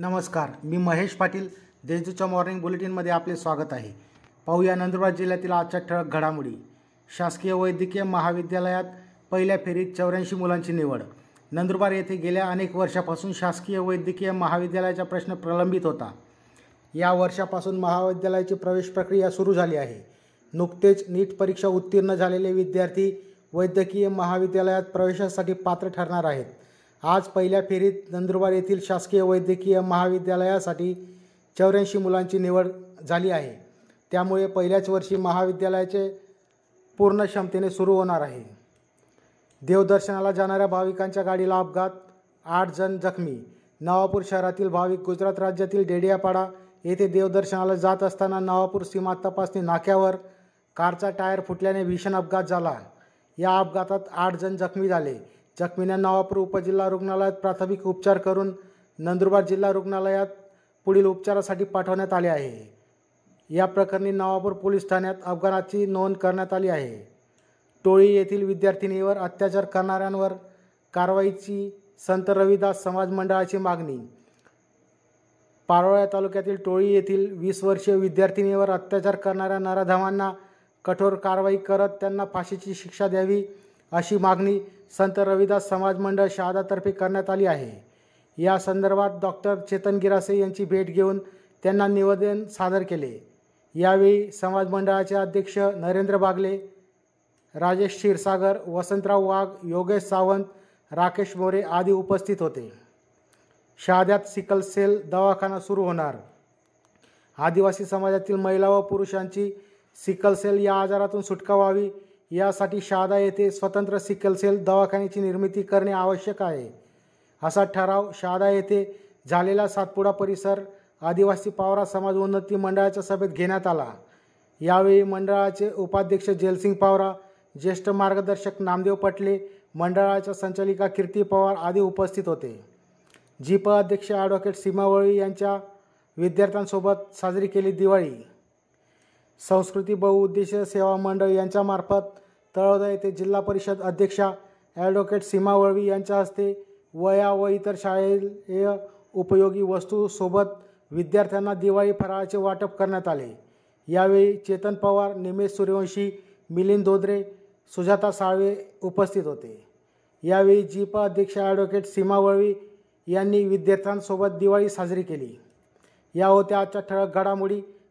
नमस्कार मी महेश पाटील. देशदूतच्या मॉर्निंग बुलेटिनमध्ये आपले स्वागत आहे. पाहूया नंदुरबार जिल्ह्यातील आजच्या ठळक घडामोडी. शासकीय वैद्यकीय महाविद्यालयात पहिल्या फेरीत चौऱ्याऐंशी मुलांची निवड. नंदुरबार येथे गेल्या अनेक वर्षापासून शासकीय वैद्यकीय महाविद्यालयाचा प्रश्न प्रलंबित होता. या वर्षापासून महाविद्यालयाची प्रवेश प्रक्रिया सुरू झाली आहे. नुकतेच नीट परीक्षा उत्तीर्ण झालेले विद्यार्थी वैद्यकीय महाविद्यालयात प्रवेशासाठी पात्र ठरणार आहेत. आज पहिल्या फेरीत नंदुरबार येथील शासकीय वैद्यकीय महाविद्यालयासाठी चौऱ्याऐंशी मुलांची निवड झाली आहे. त्यामुळे पहिल्याच वर्षी महाविद्यालयाचे पूर्ण क्षमतेने सुरू होणार आहे. देवदर्शनाला जाणाऱ्या भाविकांच्या गाडीला अपघात आठ जण जखमी. नवापूर शहरातील भाविक गुजरात राज्यातील डेडियापाडा येथे देवदर्शनाला जात असताना नवापूर सीमा तपासणी नाक्यावर कारचा टायर फुटल्याने भीषण अपघात झाला. या अपघातात आठ जण जखमी झाले. जखमींना नवापूर उपजिल्हा रुग्णालयात प्राथमिक उपचार करून नंदुरबार जिल्हा रुग्णालयात पुढील उपचारासाठी पाठवण्यात आले आहे. या प्रकरणी नवापूर पोलीस ठाण्यात अपघाताची नोंद करण्यात आली आहे. टोळी येथील विद्यार्थिनीवर अत्याचार करणाऱ्यांवर कारवाईची संत रविदास समाज मंडळाची मागणी. पारोळ्या तालुक्यातील टोळी येथील वीस वर्षीय विद्यार्थिनीवर अत्याचार करणाऱ्या नराधमांना कठोर कारवाई करत त्यांना फाशीची शिक्षा द्यावी अशी मागणी संत रविदास समाज मंडळ शहादातर्फे करण्यात आली आहे. या संदर्भात डॉक्टर चेतन गिरासे यांची भेट घेऊन त्यांना निवेदन सादर केले. यावेळी समाज मंडळाचे अध्यक्ष नरेंद्र बागले राजेश क्षीरसागर वसंतराव वाघ योगेश सावंत राकेश मोरे आदी उपस्थित होते. शहाद्यात सिकल सेल दवाखाना सुरू होणार. आदिवासी समाजातील महिला व पुरुषांची सिकल सेल या आजारातून सुटका व्हावी यासाठी शहादा येथे स्वतंत्र सिकल सेल दवाखान्याची निर्मिती करणे आवश्यक आहे. असा ठराव शहादा येथे झालेला सातपुडा परिसर आदिवासी पावरा समाज उन्नती मंडळाच्या सभेत घेण्यात आला. यावेळी मंडळाचे उपाध्यक्ष जयसिंग पावरा ज्येष्ठ मार्गदर्शक नामदेव पटले मंडळाच्या संचालिका कीर्ती पवार आदी उपस्थित होते. जीप अध्यक्ष ॲडव्होकेट सीमावळी यांच्या विद्यार्थ्यांसोबत साजरी केली दिवाळी. संस्कृती बहुउद्देशीय सेवा मंडळ यांच्यामार्फत तळोदा येथे जिल्हा परिषद अध्यक्षा ॲडव्होकेट सीमा वळवी यांच्या हस्ते वया व इतर शाळेय उपयोगी वस्तूसोबत विद्यार्थ्यांना दिवाळी फराळाचे वाटप करण्यात आले. यावेळी चेतन पवार निमेश सूर्यवंशी मिलिंद धोद्रे सुजाता साळवे उपस्थित होते. यावेळी जीप अध्यक्ष ॲडव्होकेट सीमा वळवी यांनी विद्यार्थ्यांसोबत दिवाळी साजरी केली. या होत्या आजच्या ठळक घडामोडी.